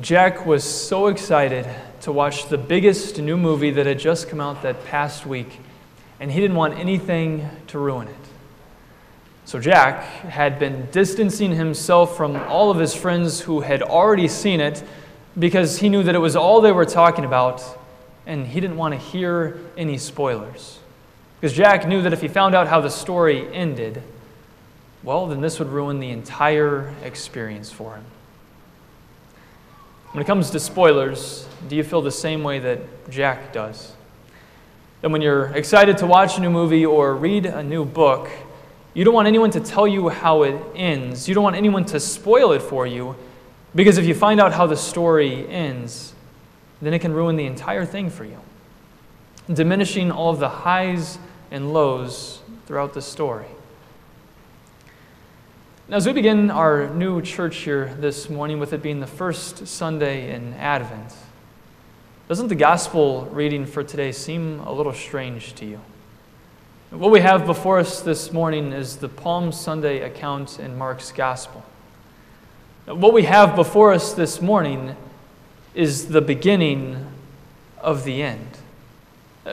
Jack was so excited to watch the biggest new movie that had just come out that past week, and he didn't want anything to ruin it. So Jack had been distancing himself from all of his friends who had already seen it because he knew that it was all they were talking about, and he didn't want to hear any spoilers. Because Jack knew that if he found out how the story ended, well, then this would ruin the entire experience for him. When it comes to spoilers, do you feel the same way that Jack does? That when you're excited to watch a new movie or read a new book, you don't want anyone to tell you how it ends. You don't want anyone to spoil it for you, because if you find out how the story ends, then it can ruin the entire thing for you, diminishing all of the highs and lows throughout the story. Now, as we begin our new church here this morning, with it being the first Sunday in Advent, doesn't the gospel reading for today seem a little strange to you? What we have before us this morning is the Palm Sunday account in Mark's gospel. What we have before us this morning is the beginning of the end.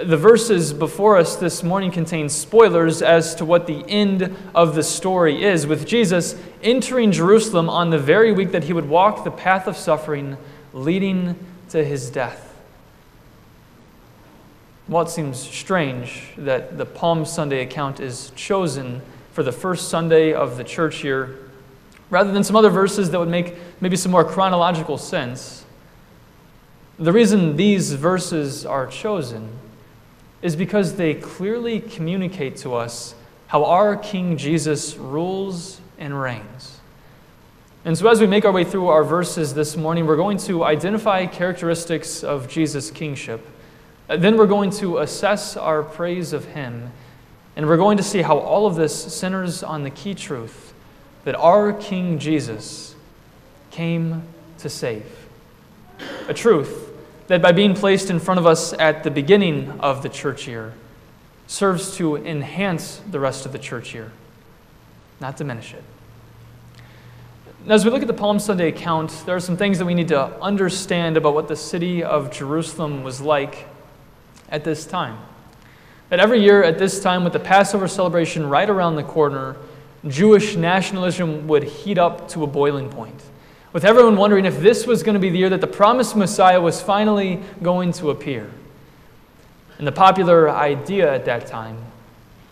The verses before us this morning contain spoilers as to what the end of the story is, with Jesus entering Jerusalem on the very week that he would walk the path of suffering leading to his death. While it seems strange that the Palm Sunday account is chosen for the first Sunday of the church year, rather than some other verses that would make maybe some more chronological sense, the reason these verses are chosen is because they clearly communicate to us how our King Jesus rules and reigns. And so, as we make our way through our verses this morning, we're going to identify characteristics of Jesus' kingship. Then we're going to assess our praise of Him. And we're going to see how all of this centers on the key truth that our King Jesus came to save. A truth that by being placed in front of us at the beginning of the church year serves to enhance the rest of the church year, not diminish it. Now, As we look at the Palm Sunday account, there are some things that we need to understand about what the city of Jerusalem was like at this time. That every year at this time, with the Passover celebration right around the corner, Jewish nationalism would heat up to a boiling point with everyone wondering if this was going to be the year that the promised Messiah was finally going to appear. And the popular idea at that time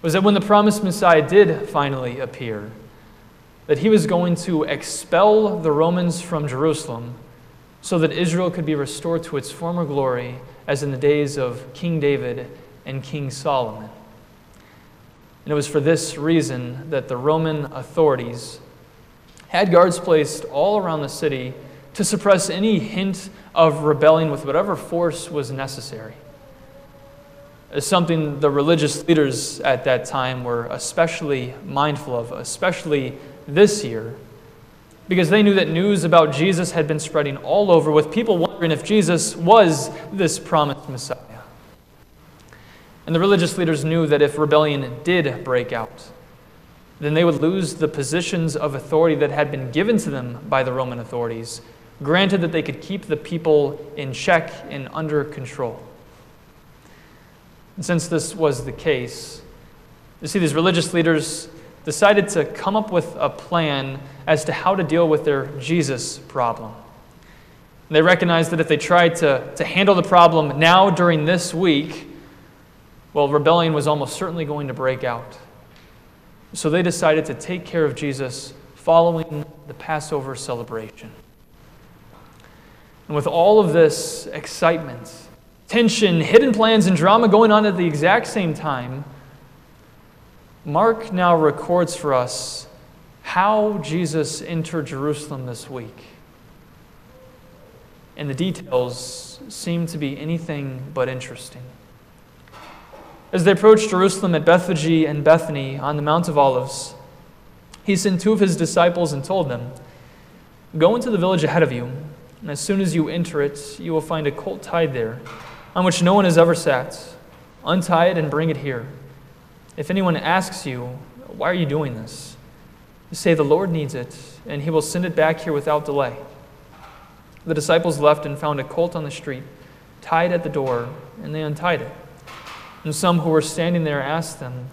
was that when the promised Messiah did finally appear, that he was going to expel the Romans from Jerusalem so that Israel could be restored to its former glory as in the days of King David and King Solomon. And it was for this reason that the Roman authorities had guards placed all around the city to suppress any hint of rebellion with whatever force was necessary. It's something the religious leaders at that time were especially mindful of, especially this year, because they knew that news about Jesus had been spreading all over, with people wondering if Jesus was this promised Messiah. And the religious leaders knew that if rebellion did break out, then they would lose the positions of authority that had been given to them by the Roman authorities, granted that they could keep the people in check and under control. And since this was the case, you see, these religious leaders decided to come up with a plan as to how to deal with their Jesus problem. They recognized that if they tried to, to handle the problem now during this week, well, rebellion was almost certainly going to break out. So they decided to take care of Jesus following the Passover celebration. And with all of this excitement, tension, hidden plans, and drama going on at the exact same time, Mark now records for us how Jesus entered Jerusalem this week. And the details seem to be anything but interesting. As they approached Jerusalem at Bethphage and Bethany on the Mount of Olives, he sent two of his disciples and told them, Go into the village ahead of you, and as soon as you enter it, you will find a colt tied there, on which no one has ever sat. Untie it and bring it here. If anyone asks you, Why are you doing this? say, The Lord needs it, and he will send it back here without delay. The disciples left and found a colt on the street, tied at the door, and they untied it. And some who were standing there asked them,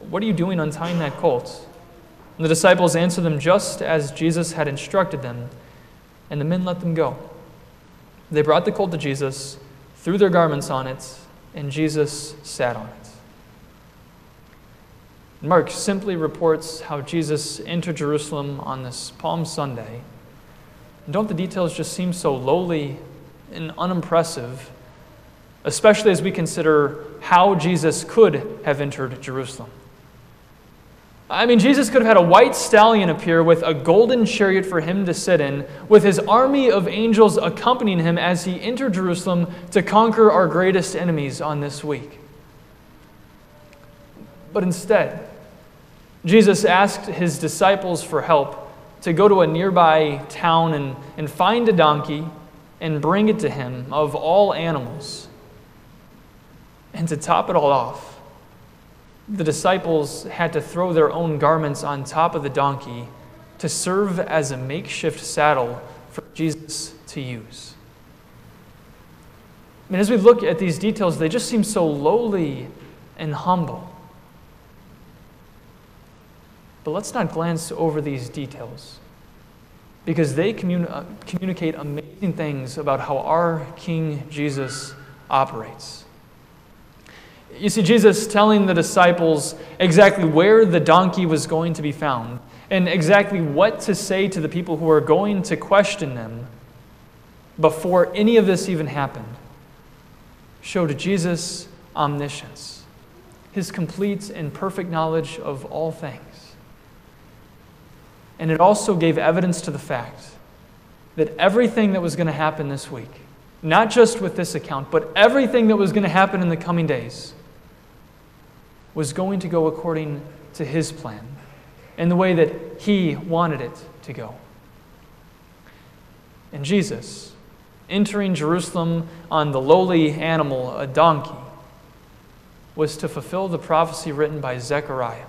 What are you doing untying that colt? And the disciples answered them just as Jesus had instructed them, and the men let them go. They brought the colt to Jesus, threw their garments on it, and Jesus sat on it. Mark simply reports how Jesus entered Jerusalem on this Palm Sunday. And don't the details just seem so lowly and unimpressive, especially as we consider how Jesus could have entered Jerusalem? I mean, Jesus could have had a white stallion appear with a golden chariot for him to sit in, with his army of angels accompanying him as he entered Jerusalem to conquer our greatest enemies on this week. But instead, Jesus asked his disciples for help to go to a nearby town and, and find a donkey and bring it to him of all animals. And to top it all off, the disciples had to throw their own garments on top of the donkey to serve as a makeshift saddle for Jesus to use. I mean, as we look at these details, they just seem so lowly and humble. But let's not glance over these details because they uh, communicate amazing things about how our King Jesus operates. You see, Jesus telling the disciples exactly where the donkey was going to be found and exactly what to say to the people who are going to question them before any of this even happened showed Jesus' omniscience, his complete and perfect knowledge of all things. And it also gave evidence to the fact that everything that was going to happen this week, not just with this account, but everything that was going to happen in the coming days, was going to go according to his plan in the way that he wanted it to go. And Jesus, entering Jerusalem on the lowly animal, a donkey, was to fulfill the prophecy written by Zechariah,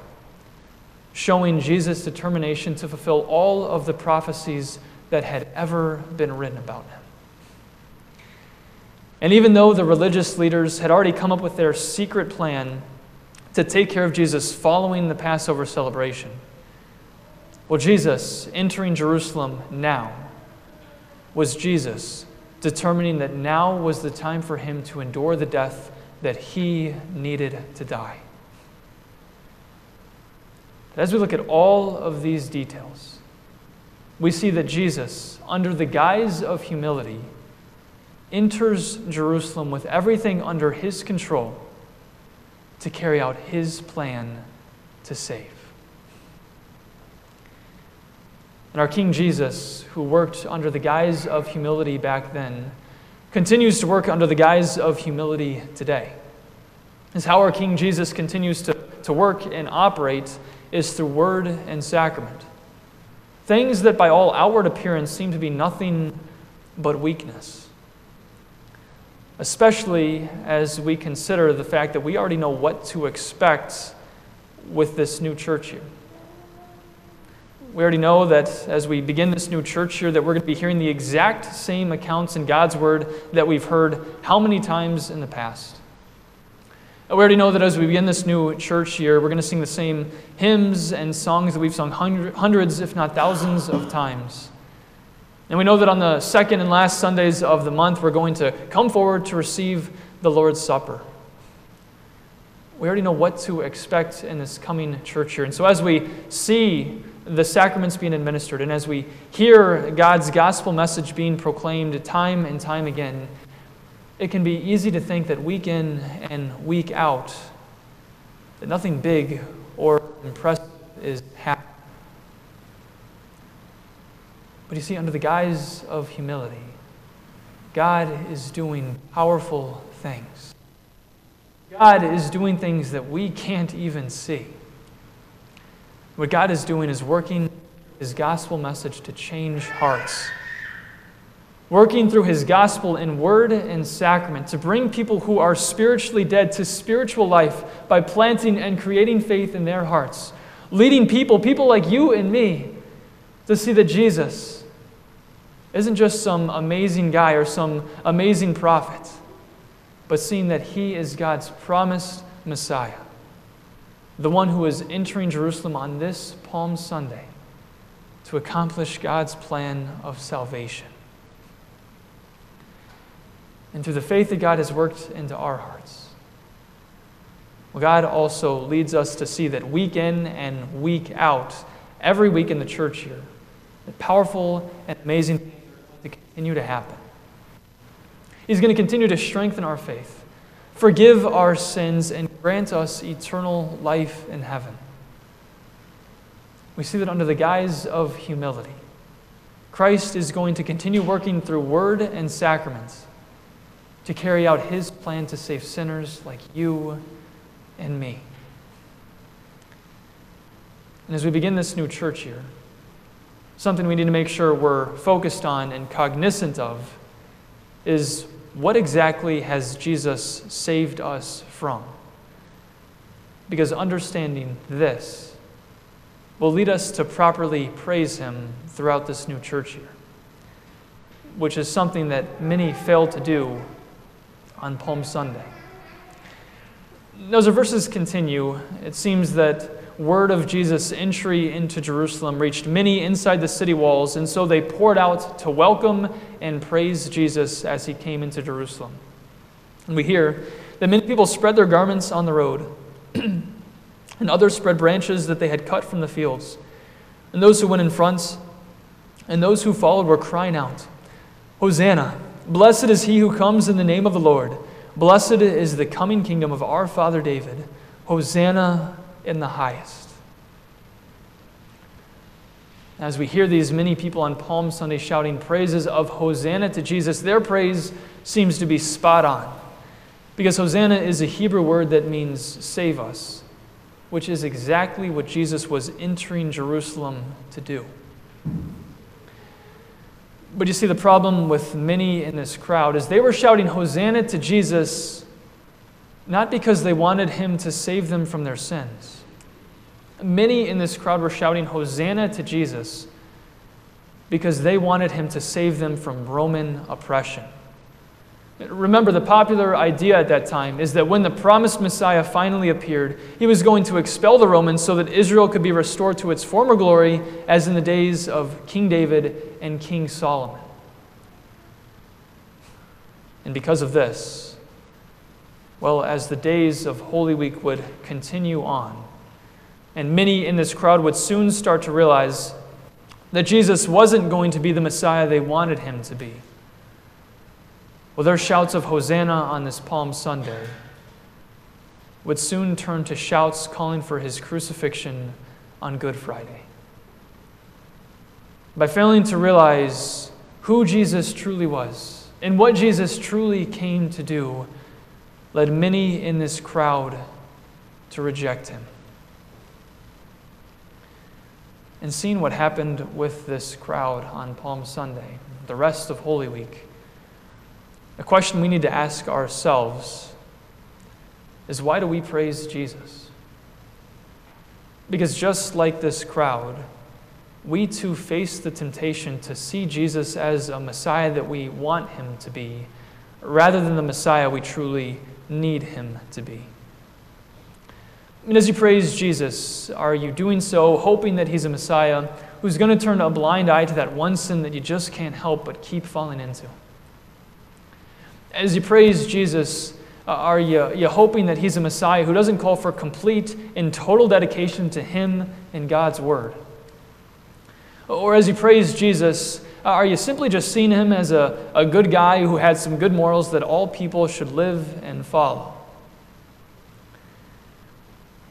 showing Jesus' determination to fulfill all of the prophecies that had ever been written about him. And even though the religious leaders had already come up with their secret plan to take care of Jesus following the Passover celebration. Well, Jesus entering Jerusalem now was Jesus determining that now was the time for him to endure the death that he needed to die. As we look at all of these details, we see that Jesus, under the guise of humility, enters Jerusalem with everything under his control to carry out his plan to save. And our King Jesus, who worked under the guise of humility back then, continues to work under the guise of humility today. Is how our King Jesus continues to, to work and operate is through word and sacrament. Things that by all outward appearance seem to be nothing but weakness especially as we consider the fact that we already know what to expect with this new church year. We already know that as we begin this new church year that we're going to be hearing the exact same accounts in God's word that we've heard how many times in the past. We already know that as we begin this new church year, we're going to sing the same hymns and songs that we've sung hundreds, if not thousands, of times. And we know that on the second and last Sundays of the month, we're going to come forward to receive the Lord's Supper. We already know what to expect in this coming church year. And so, as we see the sacraments being administered and as we hear God's gospel message being proclaimed time and time again, it can be easy to think that week in and week out, that nothing big or impressive is happening. But you see, under the guise of humility, God is doing powerful things. God is doing things that we can't even see. What God is doing is working his gospel message to change hearts. Working through his gospel in word and sacrament to bring people who are spiritually dead to spiritual life by planting and creating faith in their hearts. Leading people, people like you and me, to see that Jesus isn't just some amazing guy or some amazing prophet, but seeing that he is God's promised Messiah, the one who is entering Jerusalem on this Palm Sunday to accomplish God's plan of salvation. And through the faith that God has worked into our hearts, well, God also leads us to see that week in and week out, every week in the church here, that powerful and amazing to happen. He's going to continue to strengthen our faith, forgive our sins, and grant us eternal life in heaven. We see that under the guise of humility, Christ is going to continue working through word and sacraments to carry out his plan to save sinners like you and me. And as we begin this new church year, something we need to make sure we're focused on and cognizant of is what exactly has Jesus saved us from? Because understanding this will lead us to properly praise Him throughout this new church year, which is something that many fail to do on Palm Sunday. As the verses continue, it seems that word of Jesus' entry into Jerusalem reached many inside the city walls, and so they poured out to welcome and praise Jesus as he came into Jerusalem. And we hear that many people spread their garments on the road, and others spread branches that they had cut from the fields. And those who went in front and those who followed were crying out, Hosanna! Blessed is he who comes in the name of the Lord. Blessed is the coming kingdom of our father David. Hosanna in the highest. As we hear these many people on Palm Sunday shouting praises of Hosanna to Jesus, their praise seems to be spot on. Because Hosanna is a Hebrew word that means save us, which is exactly what Jesus was entering Jerusalem to do. But you see, the problem with many in this crowd is they were shouting Hosanna to Jesus not because they wanted him to save them from their sins. Many in this crowd were shouting Hosanna to Jesus because they wanted him to save them from Roman oppression. Remember, the popular idea at that time is that when the promised Messiah finally appeared, he was going to expel the Romans so that Israel could be restored to its former glory as in the days of King David and King Solomon. And because of this, well, as the days of Holy Week would continue on, and many in this crowd would soon start to realize that Jesus wasn't going to be the Messiah they wanted him to be well, their shouts of Hosanna on this Palm Sunday would soon turn to shouts calling for his crucifixion on Good Friday. By failing to realize who Jesus truly was and what Jesus truly came to do, led many in this crowd to reject him. And seeing what happened with this crowd on Palm Sunday, the rest of Holy Week, the question we need to ask ourselves is why do we praise Jesus? Because just like this crowd, we too face the temptation to see Jesus as a Messiah that we want him to be, rather than the Messiah we truly need him to be. And as you praise Jesus, are you doing so hoping that he's a Messiah who's going to turn a blind eye to that one sin that you just can't help but keep falling into? As you praise Jesus, uh, are you, you hoping that He's a Messiah who doesn't call for complete and total dedication to Him and God's Word? Or as you praise Jesus, uh, are you simply just seeing Him as a, a good guy who had some good morals that all people should live and follow?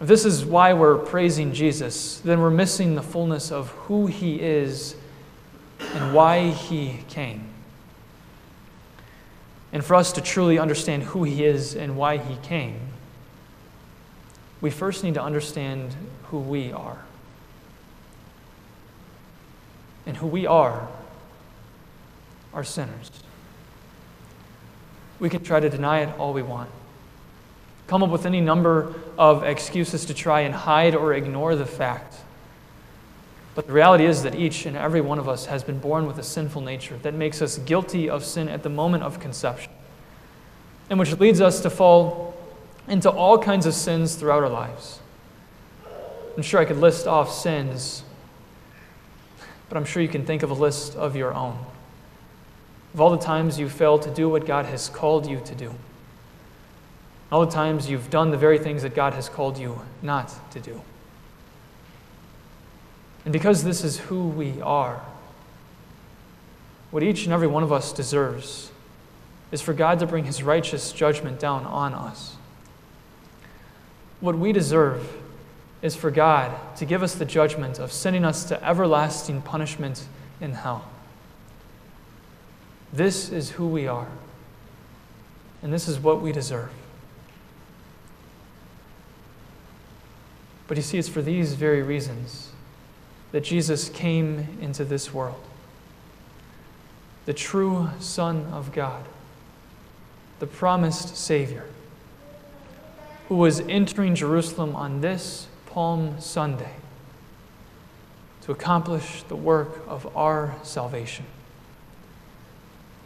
If this is why we're praising Jesus, then we're missing the fullness of who He is and why He came. And for us to truly understand who He is and why He came, we first need to understand who we are. And who we are are sinners. We can try to deny it all we want, come up with any number of excuses to try and hide or ignore the fact But the reality is that each and every one of us has been born with a sinful nature that makes us guilty of sin at the moment of conception, and which leads us to fall into all kinds of sins throughout our lives. I'm sure I could list off sins, but I'm sure you can think of a list of your own. Of all the times you failed to do what God has called you to do, all the times you've done the very things that God has called you not to do. And because this is who we are, what each and every one of us deserves is for God to bring his righteous judgment down on us. What we deserve is for God to give us the judgment of sending us to everlasting punishment in hell. This is who we are, and this is what we deserve. But you see, it's for these very reasons that Jesus came into this world. The true Son of God, the promised Savior, who was entering Jerusalem on this Palm Sunday to accomplish the work of our salvation.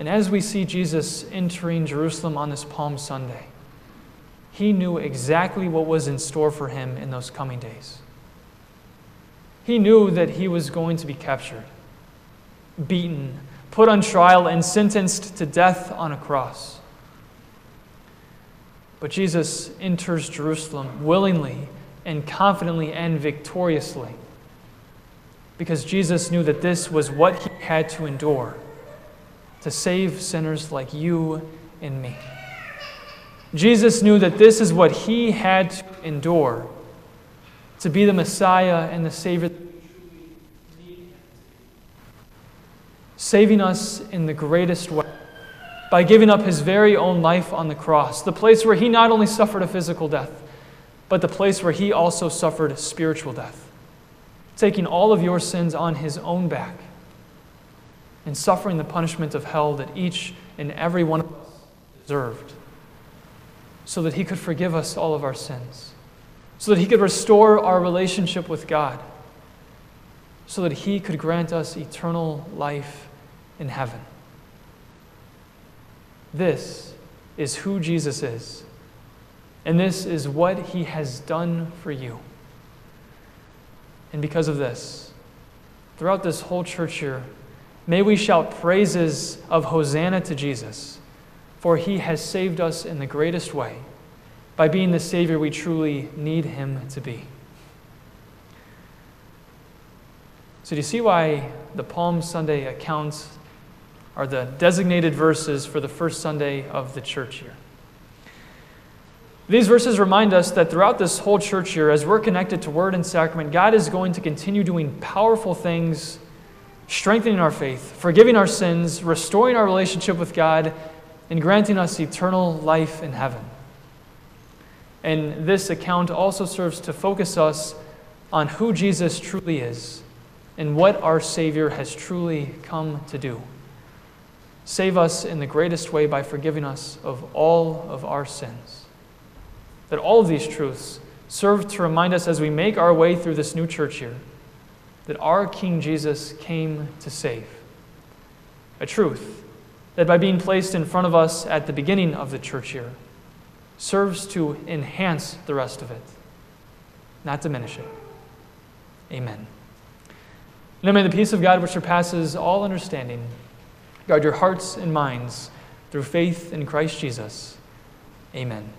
And as we see Jesus entering Jerusalem on this Palm Sunday, he knew exactly what was in store for him in those coming days. He knew that he was going to be captured, beaten, put on trial, and sentenced to death on a cross. But Jesus enters Jerusalem willingly and confidently and victoriously because Jesus knew that this was what he had to endure to save sinners like you and me. Jesus knew that this is what he had to endure to be the Messiah and the Savior. Saving us in the greatest way by giving up his very own life on the cross, the place where he not only suffered a physical death, but the place where he also suffered spiritual death, taking all of your sins on his own back and suffering the punishment of hell that each and every one of us deserved, so that he could forgive us all of our sins so that He could restore our relationship with God, so that He could grant us eternal life in heaven. This is who Jesus is, and this is what He has done for you. And because of this, throughout this whole church year, may we shout praises of Hosanna to Jesus, for He has saved us in the greatest way by being the Savior we truly need Him to be. So, do you see why the Palm Sunday accounts are the designated verses for the first Sunday of the church year? These verses remind us that throughout this whole church year, as we're connected to Word and Sacrament, God is going to continue doing powerful things, strengthening our faith, forgiving our sins, restoring our relationship with God, and granting us eternal life in heaven. And this account also serves to focus us on who Jesus truly is and what our Savior has truly come to do. Save us in the greatest way by forgiving us of all of our sins. That all of these truths serve to remind us as we make our way through this new church year that our King Jesus came to save. A truth that by being placed in front of us at the beginning of the church year, serves to enhance the rest of it, not diminish it. Amen. Now may the peace of God, which surpasses all understanding, guard your hearts and minds through faith in Christ Jesus. Amen.